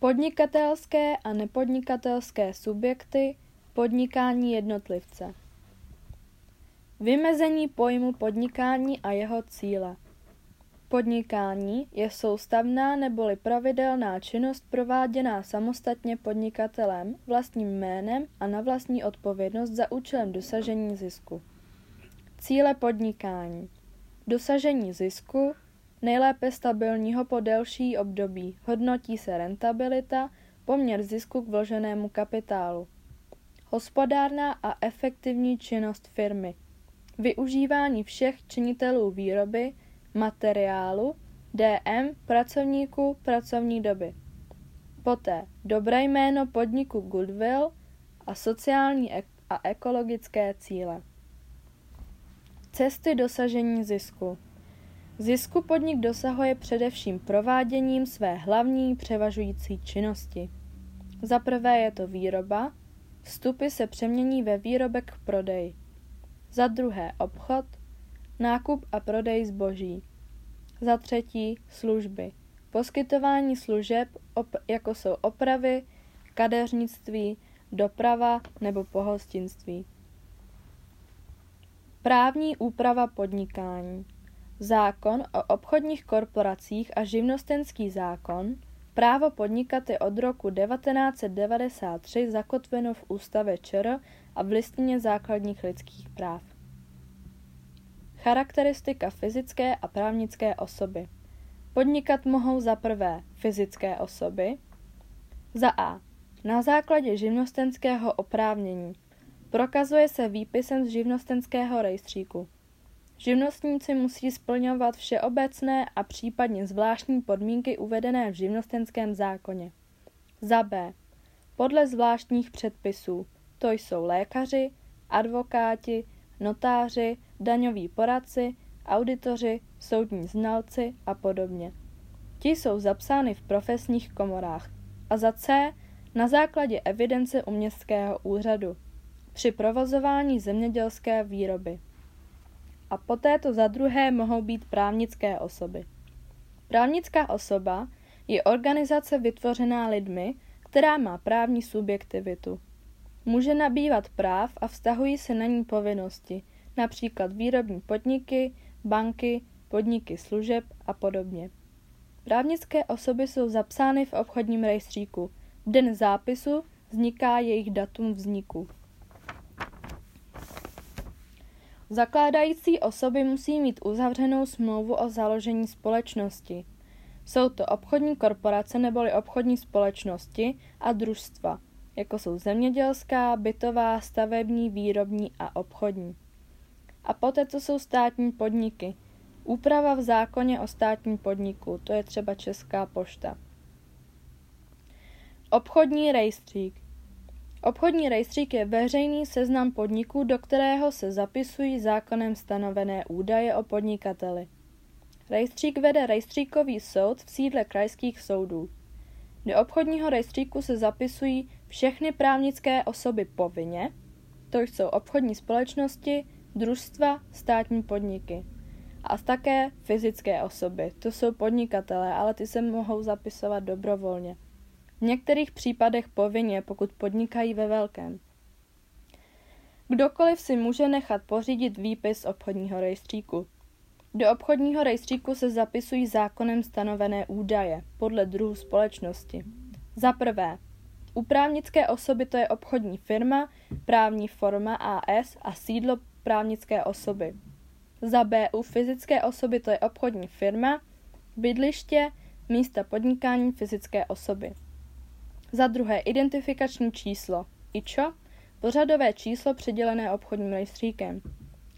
Podnikatelské a nepodnikatelské subjekty, podnikání jednotlivce. Vymezení pojmu podnikání a jeho cíle. Podnikání je soustavná neboli pravidelná činnost prováděná samostatně podnikatelem, vlastním jménem a na vlastní odpovědnost za účelem dosažení zisku. Cíle podnikání. Dosažení zisku, nejlépe stabilního po delší období, hodnotí se rentabilita, poměr zisku k vloženému kapitálu. Hospodárná a efektivní činnost firmy. Využívání všech činitelů výroby, materiálu, DM, pracovníků, pracovní doby. Poté dobré jméno podniku Goodwill a sociální a ekologické cíle. Cesty dosažení zisku. Zisku podnik dosahuje především prováděním své hlavní převažující činnosti. Za prvé je to výroba, vstupy se přemění ve výrobek k prodeji. Za druhé obchod, nákup a prodej zboží. Za třetí služby, poskytování služeb, op- jako jsou opravy, kadeřnictví, doprava nebo pohostinství. Právní úprava podnikání. Zákon o obchodních korporacích a živnostenský zákon, právo podnikat je od roku 1993 zakotveno v ústavě ČR a v listině základních lidských práv. Charakteristika fyzické a právnické osoby. Podnikat mohou za prvé fyzické osoby, za A. Na základě živnostenského oprávnění. Prokazuje se výpisem z živnostenského rejstříku. Živnostníci musí splňovat všeobecné a případně zvláštní podmínky uvedené v živnostenském zákoně. Za B. Podle zvláštních předpisů, to jsou lékaři, advokáti, notáři, daňoví poradci, auditoři, soudní znalci a podobně. Ti jsou zapsány v profesních komorách. A za C. Na základě evidence u městského úřadu při provozování zemědělské výroby. A poté to za druhé mohou být právnické osoby. Právnická osoba je organizace vytvořená lidmi, která má právní subjektivitu. Může nabývat práv a vztahují se na ní povinnosti, například výrobní podniky, banky, podniky služeb a podobně. Právnické osoby jsou zapsány v obchodním rejstříku. V den zápisu vzniká jejich datum vzniku. Zakládající osoby musí mít uzavřenou smlouvu o založení společnosti. Jsou to obchodní korporace neboli obchodní společnosti a družstva, jako jsou zemědělská, bytová, stavební, výrobní a obchodní. A poté to jsou státní podniky. Úprava v zákoně o státním podniku, to je třeba Česká pošta. Obchodní rejstřík. Obchodní rejstřík je veřejný seznam podniků, do kterého se zapisují zákonem stanovené údaje o podnikateli. Rejstřík vede rejstříkový soud v sídle krajských soudů. Do obchodního rejstříku se zapisují všechny právnické osoby povinně, to jsou obchodní společnosti, družstva, státní podniky. A také fyzické osoby, to jsou podnikatelé, ale ty se mohou zapisovat dobrovolně. V některých případech povinně, pokud podnikají ve velkém. Kdokoliv si může nechat pořídit výpis obchodního rejstříku. Do obchodního rejstříku se zapisují zákonem stanovené údaje podle druhu společnosti. Za prvé, u právnické osoby to je obchodní firma, právní forma AS a sídlo právnické osoby. Za B u fyzické osoby to je obchodní firma, bydliště, místa podnikání fyzické osoby. Za druhé identifikační číslo IČO, pořadové číslo přidělené obchodním rejstříkem.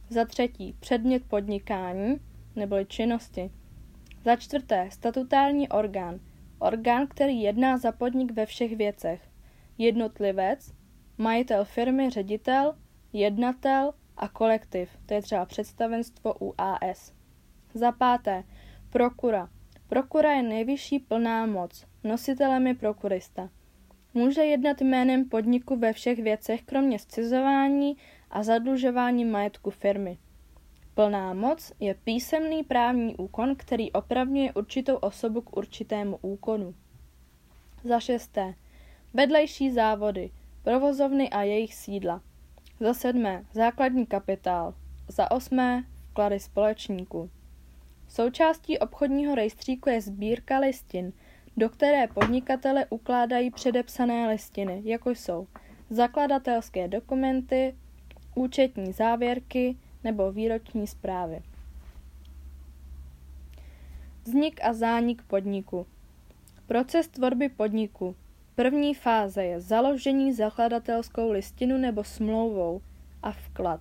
Za třetí předmět podnikání neboli činnosti. Za čtvrté statutární orgán, orgán, který jedná za podnik ve všech věcech. Jednotlivec, majitel firmy, ředitel, jednatel a kolektiv, to je třeba představenstvo UAS. Za páté, prokura. Prokura je nejvyšší plná moc, nositelem je prokurista. Může jednat jménem podniku ve všech věcech, kromě scizování a zadlužování majetku firmy. Plná moc je písemný právní úkon, který opravňuje určitou osobu k určitému úkonu. Za šesté. Vedlejší závody, provozovny a jejich sídla. Za sedmé. Základní kapitál. Za osmé. Vklady společníků. Součástí obchodního rejstříku je sbírka listin, do které podnikatele ukládají předepsané listiny, jako jsou zakladatelské dokumenty, účetní závěrky nebo výroční zprávy. Vznik a zánik podniku. Proces tvorby podniku. První fáze je založení zakladatelskou listinu nebo smlouvou a vklad.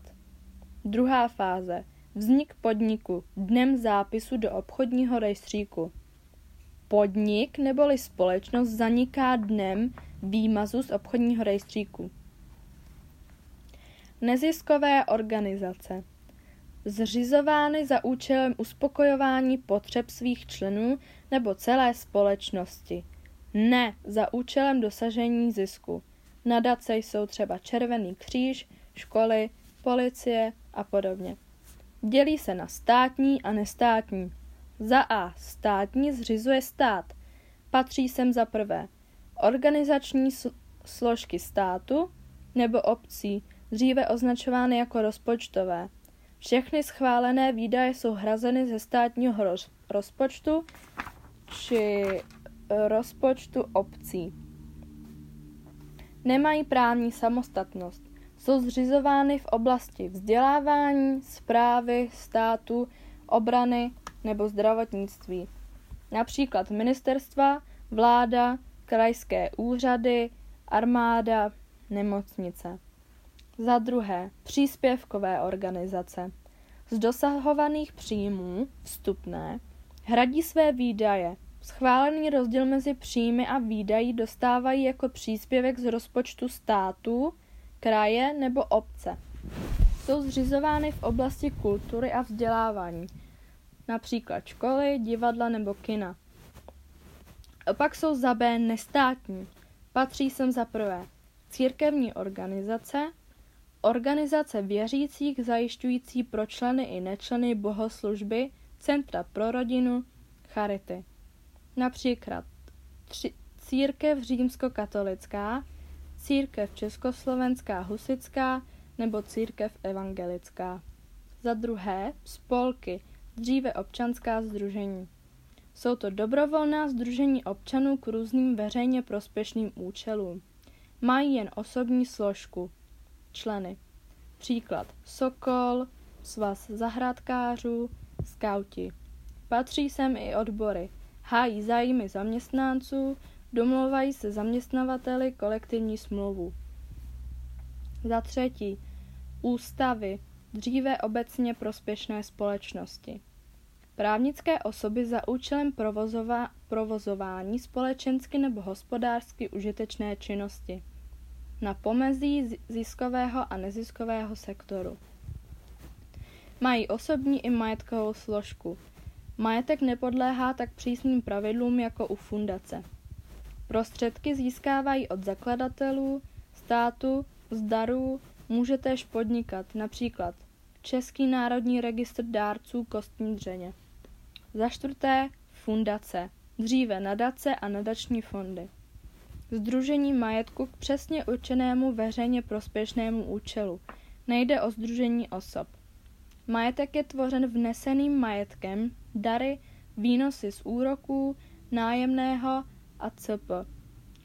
Druhá fáze. Vznik podniku dnem zápisu do obchodního rejstříku. Podnik neboli společnost zaniká dnem výmazu z obchodního rejstříku. Neziskové organizace zřizovány za účelem uspokojování potřeb svých členů nebo celé společnosti, ne za účelem dosažení zisku. Nadace jsou třeba Červený kříž, školy, policie a podobně. Dělí se na státní a nestátní. Za A. Státní zřizuje stát. Patří sem za prvé organizační složky státu nebo obcí, dříve označovány jako rozpočtové. Všechny schválené výdaje jsou hrazeny ze státního roz, rozpočtu či rozpočtu obcí. Nemají právní samostatnost. Jsou zřizovány v oblasti vzdělávání, zprávy, státu, obrany nebo zdravotnictví. Například ministerstva, vláda, krajské úřady, armáda, nemocnice. Za druhé, příspěvkové organizace. Z dosahovaných příjmů vstupné hradí své výdaje. Schválený rozdíl mezi příjmy a výdají dostávají jako příspěvek z rozpočtu státu, kraje nebo obce. Jsou zřizovány v oblasti kultury a vzdělávání, například školy, divadla nebo kina. Opak jsou za B nestátní. Patří sem za prvé církevní organizace, Organizace věřících zajišťující pro členy i nečleny bohoslužby, centra pro rodinu, charity. Například tři, církev římskokatolická, církev československá husická nebo církev evangelická. Za druhé, spolky, dříve občanská združení. Jsou to dobrovolná združení občanů k různým veřejně prospěšným účelům. Mají jen osobní složku, členy. Příklad Sokol, Svaz zahrádkářů, skauti. Patří sem i odbory. Hájí zájmy zaměstnanců, domlouvají se zaměstnavateli kolektivní smlouvu. Za třetí, ústavy, dříve obecně prospěšné společnosti. Právnické osoby za účelem provozova- provozování společensky nebo hospodářsky užitečné činnosti na pomezí ziskového a neziskového sektoru. Mají osobní i majetkovou složku. Majetek nepodléhá tak přísným pravidlům jako u fundace. Prostředky získávají od zakladatelů, státu, z darů, může též podnikat, například Český národní registr dárců kostní dřeně. Za čtvrté, fundace, dříve nadace a nadační fondy. Združení majetku k přesně určenému veřejně prospěšnému účelu. Nejde o združení osob. Majetek je tvořen vneseným majetkem, dary, výnosy z úroků, nájemného a cp.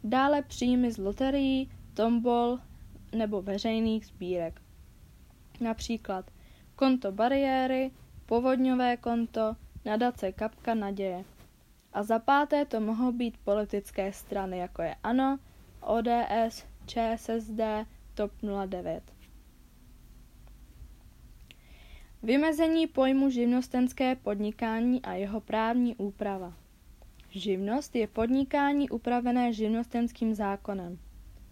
Dále příjmy z loterií, tombol nebo veřejných sbírek. Například konto bariéry, povodňové konto, nadace kapka naděje. A za páté to mohou být politické strany, jako je ANO, ODS, ČSSD, TOP 09. Vymezení pojmu živnostenské podnikání a jeho právní úprava. Živnost je podnikání upravené živnostenským zákonem.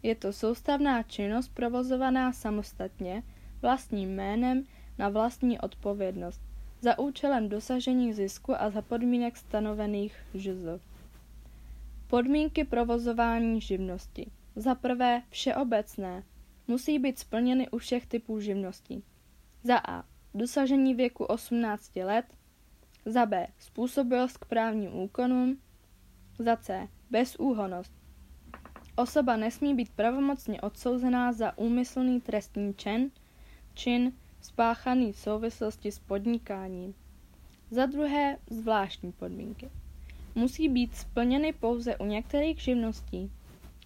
Je to soustavná činnost provozovaná samostatně, vlastním jménem, na vlastní odpovědnost, za účelem dosažení zisku a za podmínek stanovených ŽZ. Podmínky provozování živnosti. Za prvé všeobecné. Musí být splněny u všech typů živností. Za A. Dosažení věku 18 let. Za B. Způsobilost k právním úkonům. Za C. Bezúhonost. Osoba nesmí být pravomocně odsouzená za úmyslný trestný čin, čin spáchaný v souvislosti s podnikáním. Za druhé, zvláštní podmínky. Musí být splněny pouze u některých živností.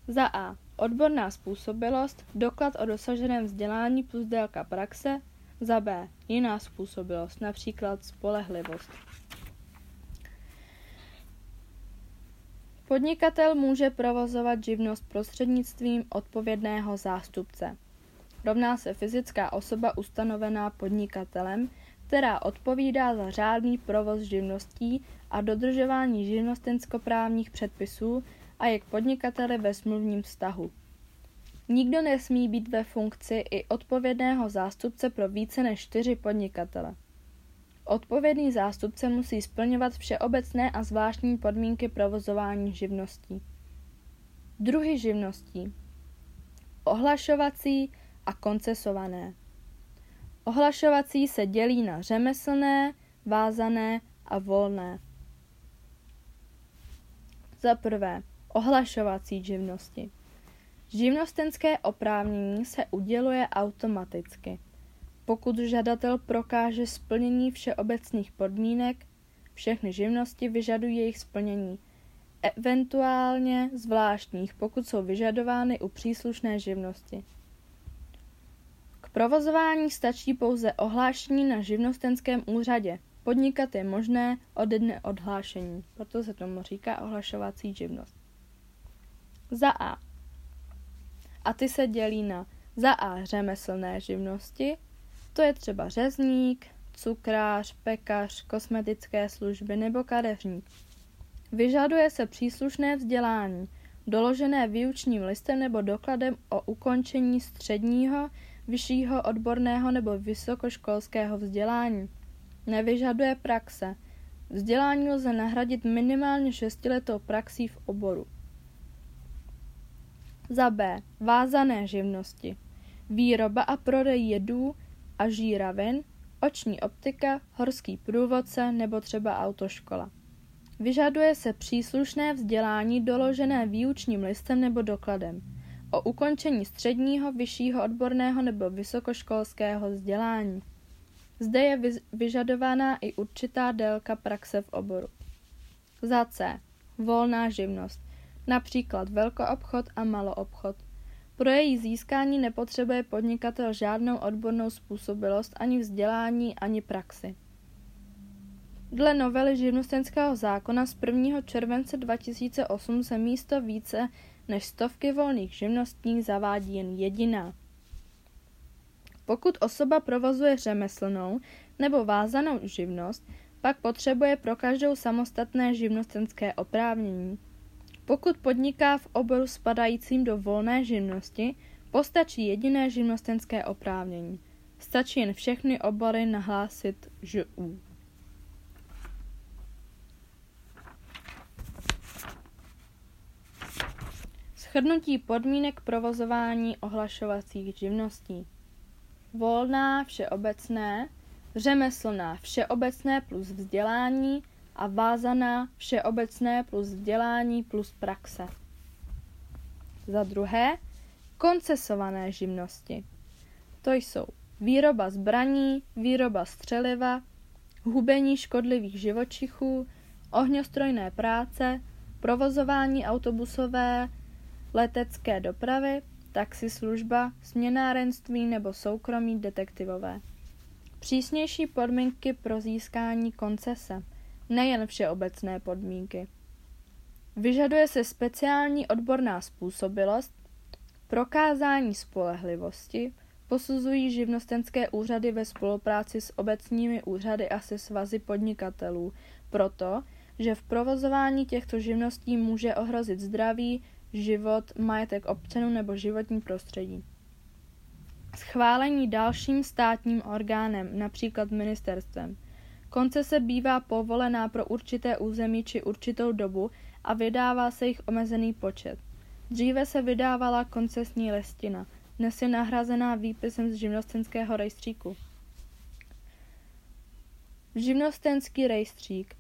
Za A. Odborná způsobilost, doklad o dosaženém vzdělání plus délka praxe. Za B. Jiná způsobilost, například spolehlivost. Podnikatel může provozovat živnost prostřednictvím odpovědného zástupce. Rovná se fyzická osoba ustanovená podnikatelem, která odpovídá za řádný provoz živností a dodržování živnostenskoprávních předpisů a je k podnikateli ve smluvním vztahu. Nikdo nesmí být ve funkci i odpovědného zástupce pro více než čtyři podnikatele. Odpovědný zástupce musí splňovat všeobecné a zvláštní podmínky provozování živností. Druhy živností Ohlašovací a koncesované. Ohlašovací se dělí na řemeslné, vázané a volné. Za prvé, ohlašovací živnosti. Živnostenské oprávnění se uděluje automaticky. Pokud žadatel prokáže splnění všeobecných podmínek, všechny živnosti vyžadují jejich splnění, eventuálně zvláštních, pokud jsou vyžadovány u příslušné živnosti. Provozování stačí pouze ohlášení na živnostenském úřadě. Podnikat je možné od dne odhlášení, proto se tomu říká ohlašovací živnost. Za A. A ty se dělí na za A řemeslné živnosti, to je třeba řezník, cukrář, pekař, kosmetické služby nebo kadeřník. Vyžaduje se příslušné vzdělání, doložené výučním listem nebo dokladem o ukončení středního, vyššího odborného nebo vysokoškolského vzdělání. Nevyžaduje praxe. Vzdělání lze nahradit minimálně šestiletou praxí v oboru. Za B. Vázané živnosti. Výroba a prodej jedů a žíravin, oční optika, horský průvodce nebo třeba autoškola. Vyžaduje se příslušné vzdělání doložené výučním listem nebo dokladem o ukončení středního, vyššího odborného nebo vysokoškolského vzdělání. Zde je vyžadována i určitá délka praxe v oboru. Za C. Volná živnost, například velkoobchod a maloobchod. Pro její získání nepotřebuje podnikatel žádnou odbornou způsobilost, ani vzdělání, ani praxi. Dle novely živnostenského zákona z 1. července 2008 se místo více než stovky volných živností zavádí jen jediná. Pokud osoba provozuje řemeslnou nebo vázanou živnost, pak potřebuje pro každou samostatné živnostenské oprávnění. Pokud podniká v oboru spadajícím do volné živnosti, postačí jediné živnostenské oprávnění. Stačí jen všechny obory nahlásit ŽU. Shrnutí podmínek provozování ohlašovacích živností. Volná všeobecné, řemeslná všeobecné plus vzdělání a vázaná všeobecné plus vzdělání plus praxe. Za druhé, koncesované živnosti. To jsou výroba zbraní, výroba střeliva, hubení škodlivých živočichů, ohňostrojné práce, provozování autobusové, letecké dopravy, taxislužba, směnárenství nebo soukromí detektivové. Přísnější podmínky pro získání koncese – nejen všeobecné podmínky. Vyžaduje se speciální odborná způsobilost, prokázání spolehlivosti, posuzují živnostenské úřady ve spolupráci s obecními úřady a se svazy podnikatelů, proto, že v provozování těchto živností může ohrozit zdraví, život, majetek občanů nebo životní prostředí. Schválení dalším státním orgánem, například ministerstvem. Koncese bývá povolená pro určité území či určitou dobu a vydává se jich omezený počet. Dříve se vydávala koncesní listina, dnes je nahrazená výpisem z živnostenského rejstříku. Živnostenský rejstřík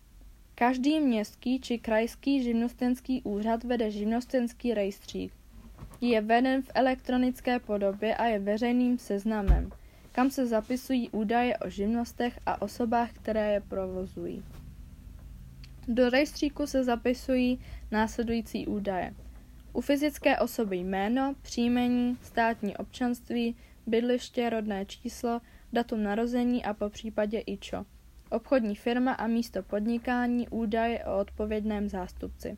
Každý městský či krajský živnostenský úřad vede živnostenský rejstřík. je veden v elektronické podobě a je veřejným seznamem, kam se zapisují údaje o živnostech a osobách, které je provozují. Do rejstříku se zapisují následující údaje. U fyzické osoby jméno, příjmení, státní občanství, bydliště, rodné číslo, datum narození a po případě IČO. Obchodní firma a místo podnikání údaje o odpovědném zástupci.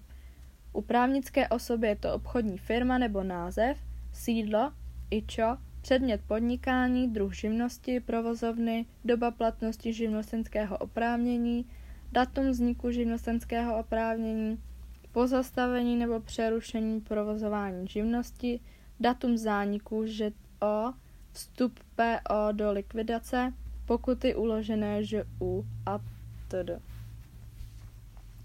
U právnické osoby je to obchodní firma nebo název, sídlo, IČO, předmět podnikání, druh živnosti, provozovny, doba platnosti živnostenského oprávnění, datum vzniku živnostenského oprávnění, pozastavení nebo přerušení provozování živnosti, datum zániku ŽO, vstup PO do likvidace, pokuty uložené ŽU a td.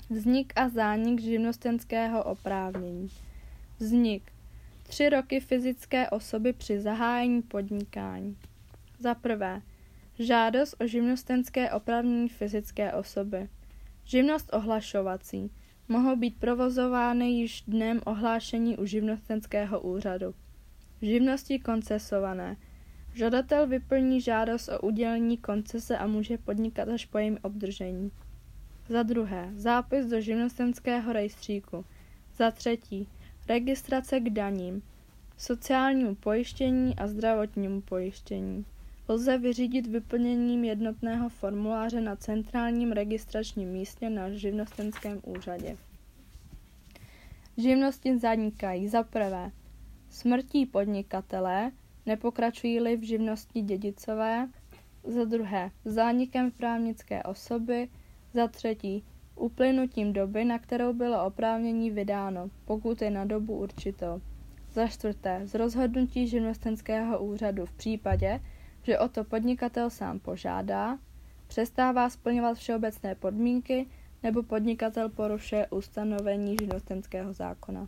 Vznik a zánik živnostenského oprávnění. Vznik. Tři roky fyzické osoby při zahájení podnikání. Za prvé, žádost o živnostenské oprávnění fyzické osoby. Živnost ohlašovací. Mohou být provozovány již dnem ohlášení u živnostenského úřadu. Živnosti koncesované. Žadatel vyplní žádost o udělení koncese a může podnikat až po jejím obdržení. Za druhé, zápis do živnostenského rejstříku. Za třetí, registrace k daním, sociálnímu pojištění a zdravotnímu pojištění. Lze vyřídit vyplněním jednotného formuláře na centrálním registračním místě na živnostenském úřadě. Živnosti zanikají za prvé smrtí podnikatele, nepokračují-li v živnosti dědicové, za druhé zánikem právnické osoby, za třetí, uplynutím doby, na kterou bylo oprávnění vydáno, pokud je na dobu určitou. Za čtvrté, z rozhodnutí živnostenského úřadu v případě, že o to podnikatel sám požádá, přestává splňovat všeobecné podmínky nebo podnikatel porušuje ustanovení živnostenského zákona.